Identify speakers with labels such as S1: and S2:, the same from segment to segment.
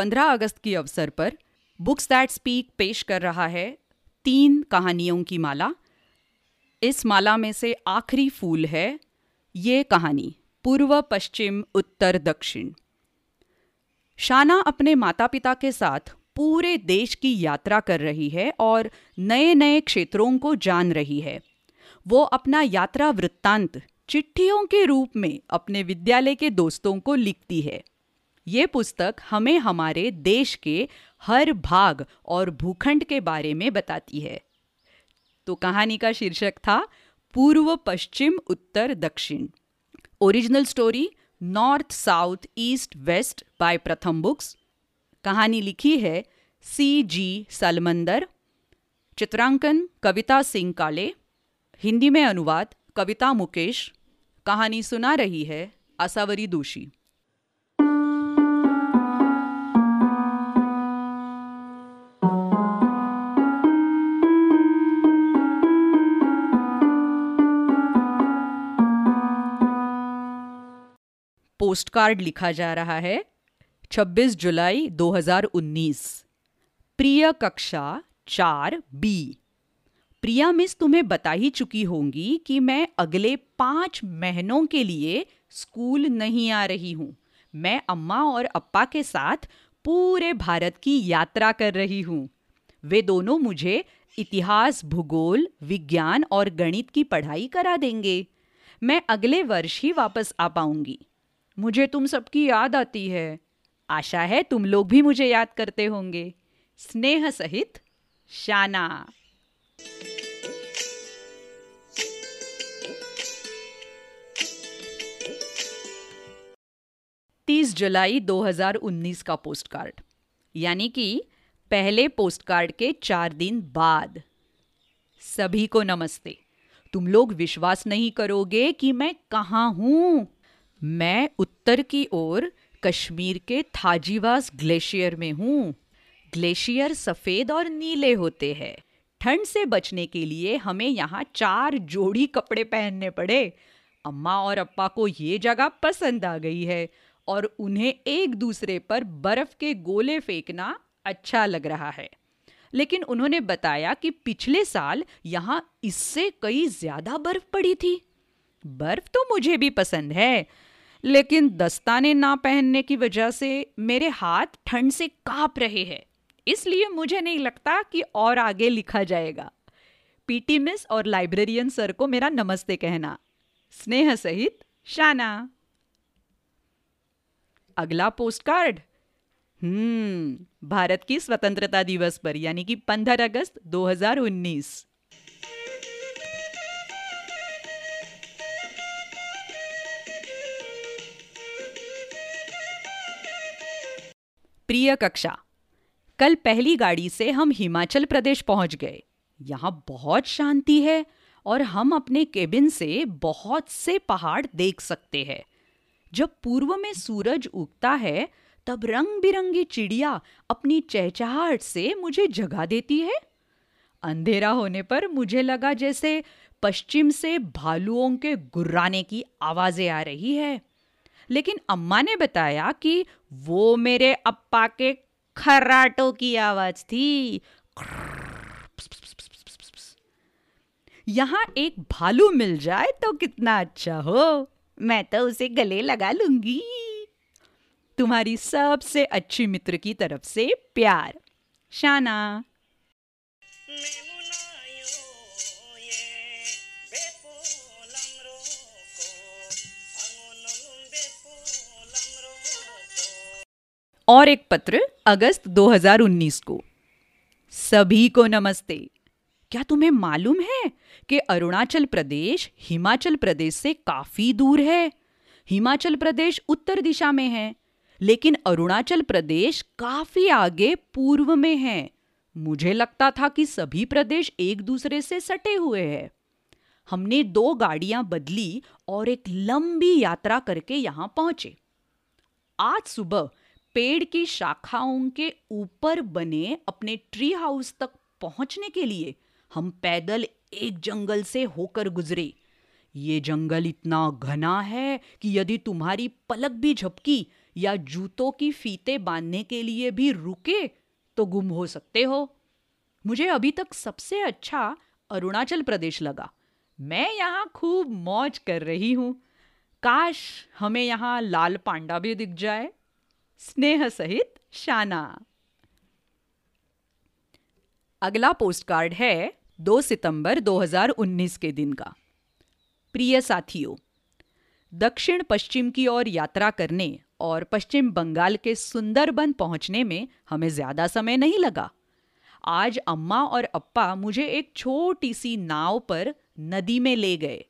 S1: 15 अगस्त के अवसर पर बुक्स दैट स्पीक पेश कर रहा है तीन कहानियों की माला। इस माला में से आखिरी फूल है ये कहानी, पूर्व, पश्चिम, उत्तर, दक्षिण। शाना अपने माता पिता के साथ पूरे देश की यात्रा कर रही है और नए नए क्षेत्रों को जान रही है। वो अपना यात्रा वृत्तांत चिट्ठियों के रूप में अपने विद्यालय के दोस्तों को लिखती है। ये पुस्तक हमें हमारे देश के हर भाग और भूखंड के बारे में बताती है। तो कहानी का शीर्षक था, पूर्व पश्चिम, उत्तर दक्षिण। Original story, north south east west by Pratham books. कहानी लिखी है सी जी सलमंदर। चित्रांकन कविता सिंह काले। हिंदी में अनुवाद कविता मुकेश। कहानी सुना रही है असावरी दोषी। पोस्ट कार्ड लिखा जा रहा है। 26 जुलाई 2019 प्रिय कक्षा चार बी। प्रिया मिस तुम्हें बता ही चुकी होंगी कि मैं अगले पाँच महीनों के लिए स्कूल नहीं आ रही हूँ। मैं अम्मा और अप्पा के साथ पूरे भारत की यात्रा कर रही हूँ। वे दोनों मुझे इतिहास, भूगोल, विज्ञान और गणित की पढ़ाई करा देंगे। मैं अगले वर्ष ही वापस आ पाऊँगी। मुझे तुम सबकी याद आती है। आशा है तुम लोग भी मुझे याद करते होंगे। स्नेह सहित शाना। तीस जुलाई 2019 का पोस्ट कार्ड यानी कि पहले पोस्ट कार्ड के चार दिन बाद। सभी को नमस्ते। तुम लोग विश्वास नहीं करोगे कि मैं कहाँ हूँ। मैं उत्तर की ओर कश्मीर के थाजीवास ग्लेशियर में हूँ। ग्लेशियर सफ़ेद और नीले होते हैं। ठंड से बचने के लिए हमें यहाँ चार जोड़ी कपड़े पहनने पड़े। अम्मा और अप्पा को ये जगह पसंद आ गई है और उन्हें एक दूसरे पर बर्फ़ के गोले फेंकना अच्छा लग रहा है। लेकिन उन्होंने बताया कि पिछले साल यहाँ इससे कई ज़्यादा बर्फ़ पड़ी थी। बर्फ़ तो मुझे भी पसंद है लेकिन दस्ताने ना पहनने की वजह से मेरे हाथ ठंड से काँप रहे हैं। इसलिए मुझे नहीं लगता कि और आगे लिखा जाएगा। पीटी मिस और लाइब्रेरियन सर को मेरा नमस्ते कहना। स्नेह सहित, शाना। अगला पोस्ट कार्ड हम्म भारत की स्वतंत्रता दिवस पर, यानी कि 15 अगस्त 2019 प्रिय कक्षा, कल पहली गाड़ी से हम हिमाचल प्रदेश पहुँच गए। यहाँ बहुत शांति है और हम अपने केबिन से बहुत से पहाड़ देख सकते हैं। जब पूर्व में सूरज उगता है, तब रंग बिरंगी चिड़िया अपनी चहचहाहट से मुझे जगा देती है। अंधेरा होने पर मुझे लगा जैसे पश्चिम से भालुओं के गुर्राने की आवाज़ें आ रही है। लेकिन अम्मा ने बताया कि वो मेरे अप्पा के खराटों की आवाज़ थी। यहाँ एक भालू मिल जाए तो कितना अच्छा हो। मैं तो उसे गले लगा लूँगी। तुम्हारी सबसे अच्छी मित्र की तरफ़ से प्यार। शाना। और एक पत्र अगस्त 2019 को। सभी को नमस्ते। क्या तुम्हें मालूम है कि अरुणाचल प्रदेश हिमाचल प्रदेश से काफ़ी दूर है? हिमाचल प्रदेश उत्तर दिशा में है, लेकिन अरुणाचल प्रदेश काफ़ी आगे पूर्व में है। मुझे लगता था कि सभी प्रदेश एक दूसरे से सटे हुए हैं। हमने दो गाड़ियाँ बदली और एक लंबी यात्रा करके यहाँ पहुँचे। आज सुबह पेड़ की शाखाओं के ऊपर बने अपने ट्री हाउस तक पहुँचने के लिए हम पैदल एक जंगल से होकर गुजरे। ये जंगल इतना घना है कि यदि तुम्हारी पलक भी झपकी या जूतों की फीते बांधने के लिए भी रुके तो गुम हो सकते हो। मुझे अभी तक सबसे अच्छा अरुणाचल प्रदेश लगा। मैं यहाँ खूब मौज कर रही हूँ। काश हमें यहाँ लाल पांडा भी दिख जाए। स्नेह सहित शाना। अगला पोस्टकार्ड है 2 सितंबर 2019 के दिन का। प्रिय साथियों, दक्षिण पश्चिम की ओर यात्रा करने और पश्चिम बंगाल के सुंदरबन पहुँचने में हमें ज़्यादा समय नहीं लगा। आज अम्मा और अप्पा मुझे एक छोटी सी नाव पर नदी में ले गए।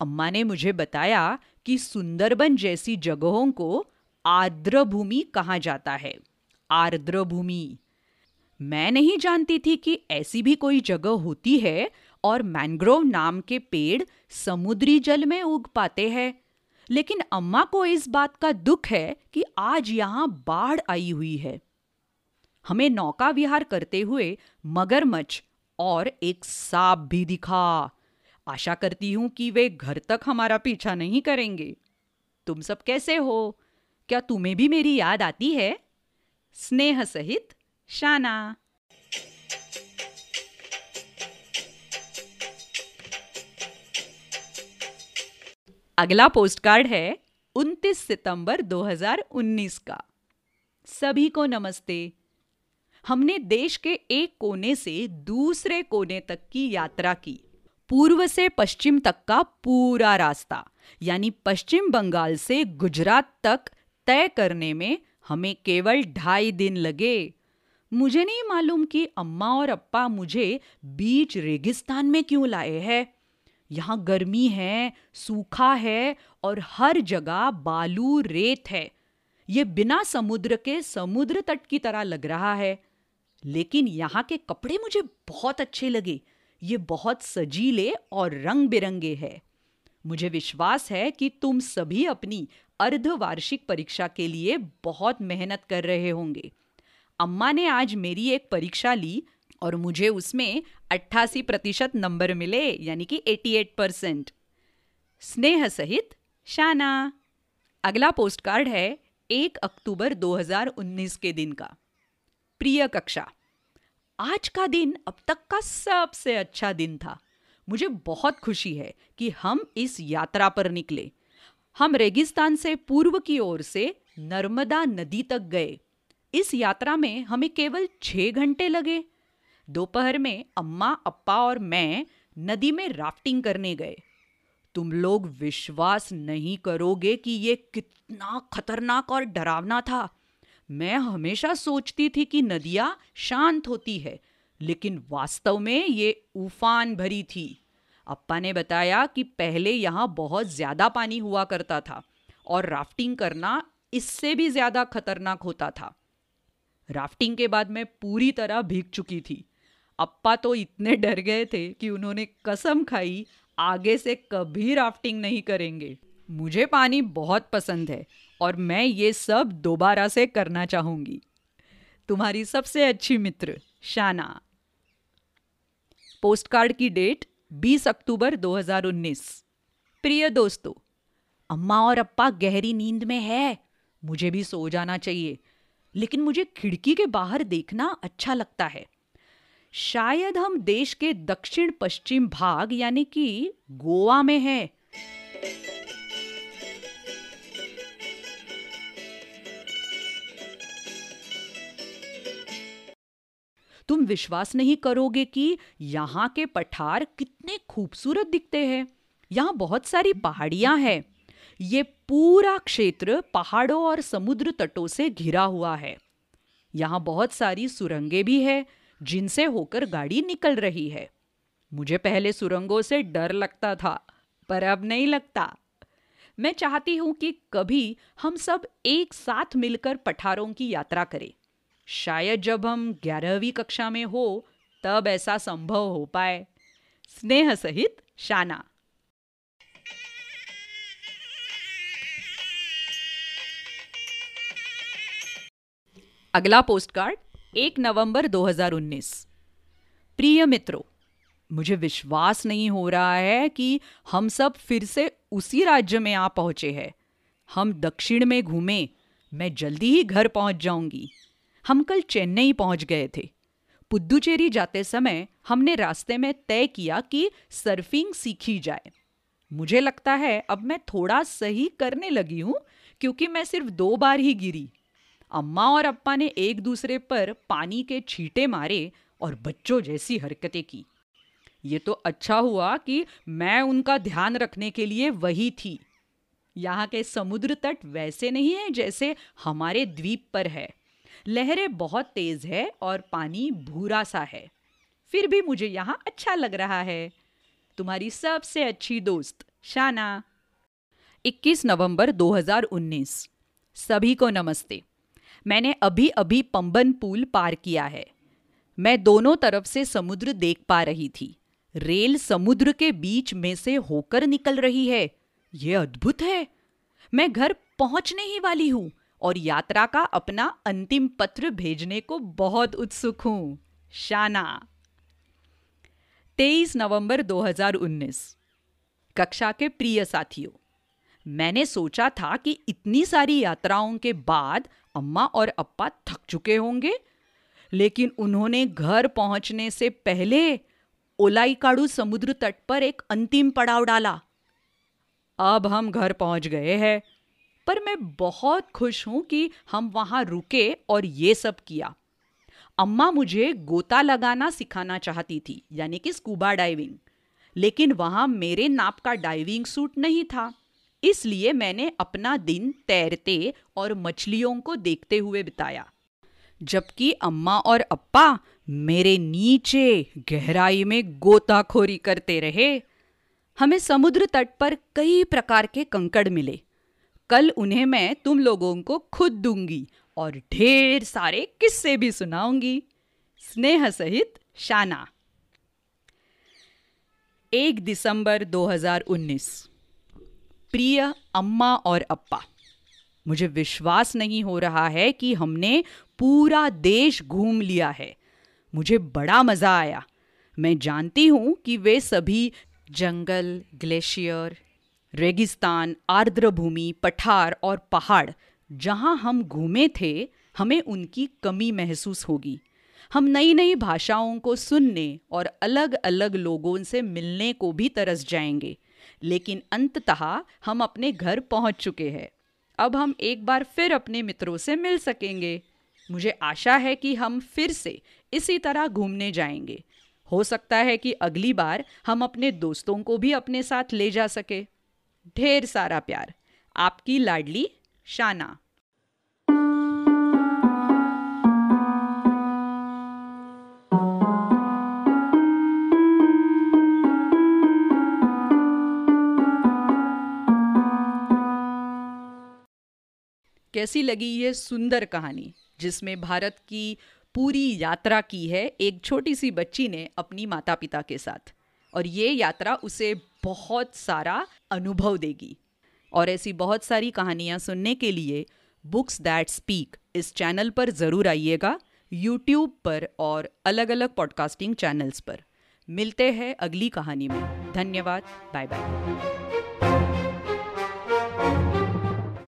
S1: अम्मा ने मुझे बताया कि सुंदरबन जैसी जगहों को आर्द्र भूमि कहा जाता है। आर्द्र भूमि मैं नहीं जानती थी कि ऐसी भी कोई जगह होती है और मैंग्रोव नाम के पेड़ समुद्री जल में उग पाते हैं। लेकिन अम्मा को इस बात का दुख है कि आज यहाँ बाढ़ आई हुई है। हमें नौका विहार करते हुए मगरमच्छ और एक सांप भी दिखा। आशा करती हूँ कि वे घर तक हमारा पीछा नहीं करेंगे। तुम सब कैसे हो? क्या तुम्हें भी मेरी याद आती है? स्नेह सहित, शाना। अगला पोस्टकार्ड है 29 सितंबर 2019 का। सभी को नमस्ते। हमने देश के एक कोने से दूसरे कोने तक की यात्रा की। पूर्व से पश्चिम तक का पूरा रास्ता, यानी पश्चिम बंगाल से गुजरात तक तय करने में हमें केवल ढाई दिन लगे। मुझे नहीं मालूम कि अम्मा और अप्पा मुझे बीच रेगिस्तान में क्यों लाए हैं। यहाँ गर्मी है, सूखा है और हर जगह बालू रेत है। ये बिना समुद्र के समुद्र तट की तरह लग रहा है। लेकिन यहाँ के कपड़े मुझे बहुत अच्छे लगे। ये बहुत सजीले और रंग बिरंगे हैं। मुझे विश्वास है कि तुम सभी अपनी अर्धवार्षिक परीक्षा के लिए बहुत मेहनत कर रहे होंगे। अम्मा ने आज मेरी एक परीक्षा ली और मुझे उसमें 88 प्रतिशत नंबर मिले, यानी कि 88 परसेंट। स्नेह सहित, शाना। अगला पोस्ट कार्ड है एक अक्टूबर 2019 के दिन का। प्रिय कक्षा आज का दिन अब तक का सबसे अच्छा दिन था। मुझे बहुत खुशी है कि हम इस यात्रा पर निकले। हम रेगिस्तान से पूर्व की ओर से नर्मदा नदी तक गए। इस यात्रा में हमें केवल छह घंटे लगे। दोपहर में अम्मा, अप्पा और मैं नदी में राफ्टिंग करने गए। तुम लोग विश्वास नहीं करोगे कि ये कितना खतरनाक और डरावना था। मैं हमेशा सोचती थी कि नदियाँ शांत होती है, लेकिन वास्तव में ये उफान भरी थी। अप्पा ने बताया कि पहले यहाँ बहुत ज़्यादा पानी हुआ करता था और राफ्टिंग करना इससे भी ज़्यादा खतरनाक होता था। राफ्टिंग के बाद मैं पूरी तरह भीग चुकी थी। अप्पा तो इतने डर गए थे कि उन्होंने कसम खाई, आगे से कभी राफ्टिंग नहीं करेंगे। मुझे पानी बहुत पसंद है और मैं ये सब दोबारा से करना चाहूँगी। तुम्हारी सबसे अच्छी मित्र, शाना। पोस्टकार्ड की डेट 20 अक्टूबर 2019 प्रिय दोस्तों, अम्मा और अप्पा गहरी नींद में है, मुझे भी सो जाना चाहिए, लेकिन मुझे खिड़की के बाहर देखना अच्छा लगता है। शायद हम देश के दक्षिण पश्चिम भाग, यानी कि गोवा में हैं। तुम विश्वास नहीं करोगे कि यहाँ के पठार कितने खूबसूरत दिखते हैं। यहाँ बहुत सारी पहाड़ियाँ हैं। ये पूरा क्षेत्र पहाड़ों और समुद्र तटों से घिरा हुआ है। यहाँ बहुत सारी सुरंगें भी है, जिनसे होकर गाड़ी निकल रही है। मुझे पहले सुरंगों से डर लगता था, पर अब नहीं लगता। मैं चाहती हूँ कि कभी हम सब एक साथ मिलकर पठारों की यात्रा करें। शायद जब हम ग्यारहवीं कक्षा में हो, तब ऐसा संभव हो पाए। स्नेह सहित शाना। अगला पोस्ट कार्ड एक नवंबर 2019 प्रिय मित्रों, मुझे विश्वास नहीं हो रहा है कि हम सब फिर से उसी राज्य में आ पहुँचे हैं। हम दक्षिण में घूमे, मैं जल्दी ही घर पहुँच जाऊँगी। हम कल चेन्नई पहुँच गए थे। पुद्दुचेरी जाते समय हमने रास्ते में तय किया कि सर्फिंग सीखी जाए। मुझे लगता है अब मैं थोड़ा सही करने लगी हूँ, क्योंकि मैं सिर्फ़ दो बार ही गिरी। अम्मा और अप्पा ने एक दूसरे पर पानी के छींटे मारे और बच्चों जैसी हरकतें की। ये तो अच्छा हुआ कि मैं उनका ध्यान रखने के लिए वही थी। यहाँ के समुद्र तट वैसे नहीं है जैसे हमारे द्वीप पर है। लहरें बहुत तेज है और पानी भूरा सा है। फिर भी मुझे यहाँ अच्छा लग रहा है। तुम्हारी सबसे अच्छी दोस्त, शाना। 21 नवंबर 2019 सभी को नमस्ते। मैंने अभी अभी पंबन पुल पार किया है। मैं दोनों तरफ़ से समुद्र देख पा रही थी। रेल समुद्र के बीच में से होकर निकल रही है। यह अद्भुत है। मैं घर पहुँचने ही वाली हूँ। और यात्रा का अपना अंतिम पत्र भेजने को बहुत उत्सुक हूँ। शाना। 23 नवंबर 2019 कक्षा के प्रिय साथियों, मैंने सोचा था कि इतनी सारी यात्राओं के बाद अम्मा और अप्पा थक चुके होंगे, लेकिन उन्होंने घर पहुँचने से पहले ओलाईकाड़ू समुद्र तट पर एक अंतिम पड़ाव डाला। अब हम घर पहुँच गए हैं। पर मैं बहुत खुश हूँ कि हम वहाँ रुके और ये सब किया। अम्मा मुझे गोता लगाना सिखाना चाहती थी, यानी कि स्कूबा डाइविंग लेकिन वहाँ मेरे नाप का डाइविंग सूट नहीं था। इसलिए मैंने अपना दिन तैरते और मछलियों को देखते हुए बिताया। जबकि अम्मा और अप्पा मेरे नीचे गहराई में गोताखोरी करते रहे। हमें समुद्र तट पर कई प्रकार के कंकड़ मिले। कल उन्हें मैं तुम लोगों को खुद दूँगी और ढेर सारे किस्से भी सुनाऊँगी। स्नेह सहित शाना। एक दिसंबर 2019 प्रिय अम्मा और अप्पा, मुझे विश्वास नहीं हो रहा है कि हमने पूरा देश घूम लिया है। मुझे बड़ा मज़ा आया। मैं जानती हूँ कि वे सभी जंगल, ग्लेशियर रेगिस्तान आर्द्र भूमि पठार और पहाड़, जहाँ हम घूमे थे, हमें उनकी कमी महसूस होगी। हम नई नई भाषाओं को सुनने और अलग अलग लोगों से मिलने को भी तरस जाएँगे। लेकिन अंततः हम अपने घर पहुँच चुके हैं। अब हम एक बार फिर अपने मित्रों से मिल सकेंगे। मुझे आशा है कि हम फिर से इसी तरह घूमने जाएँगे। हो सकता है कि अगली बार हम अपने दोस्तों को भी अपने साथ ले जा सके। ढेर सारा प्यार। आपकी लाडली शाना। कैसी लगी ये सुंदर कहानी, जिसमें भारत की पूरी यात्रा की है एक छोटी सी बच्ची ने अपनी माता पिता के साथ। और ये यात्रा उसे बहुत सारा अनुभव देगी। और ऐसी बहुत सारी कहानियाँ सुनने के लिए बुक्स दैट स्पीक इस चैनल पर ज़रूर आइएगा यूट्यूब पर और अलग अलग पॉडकास्टिंग चैनल्स पर। मिलते हैं अगली कहानी में। धन्यवाद। Bye bye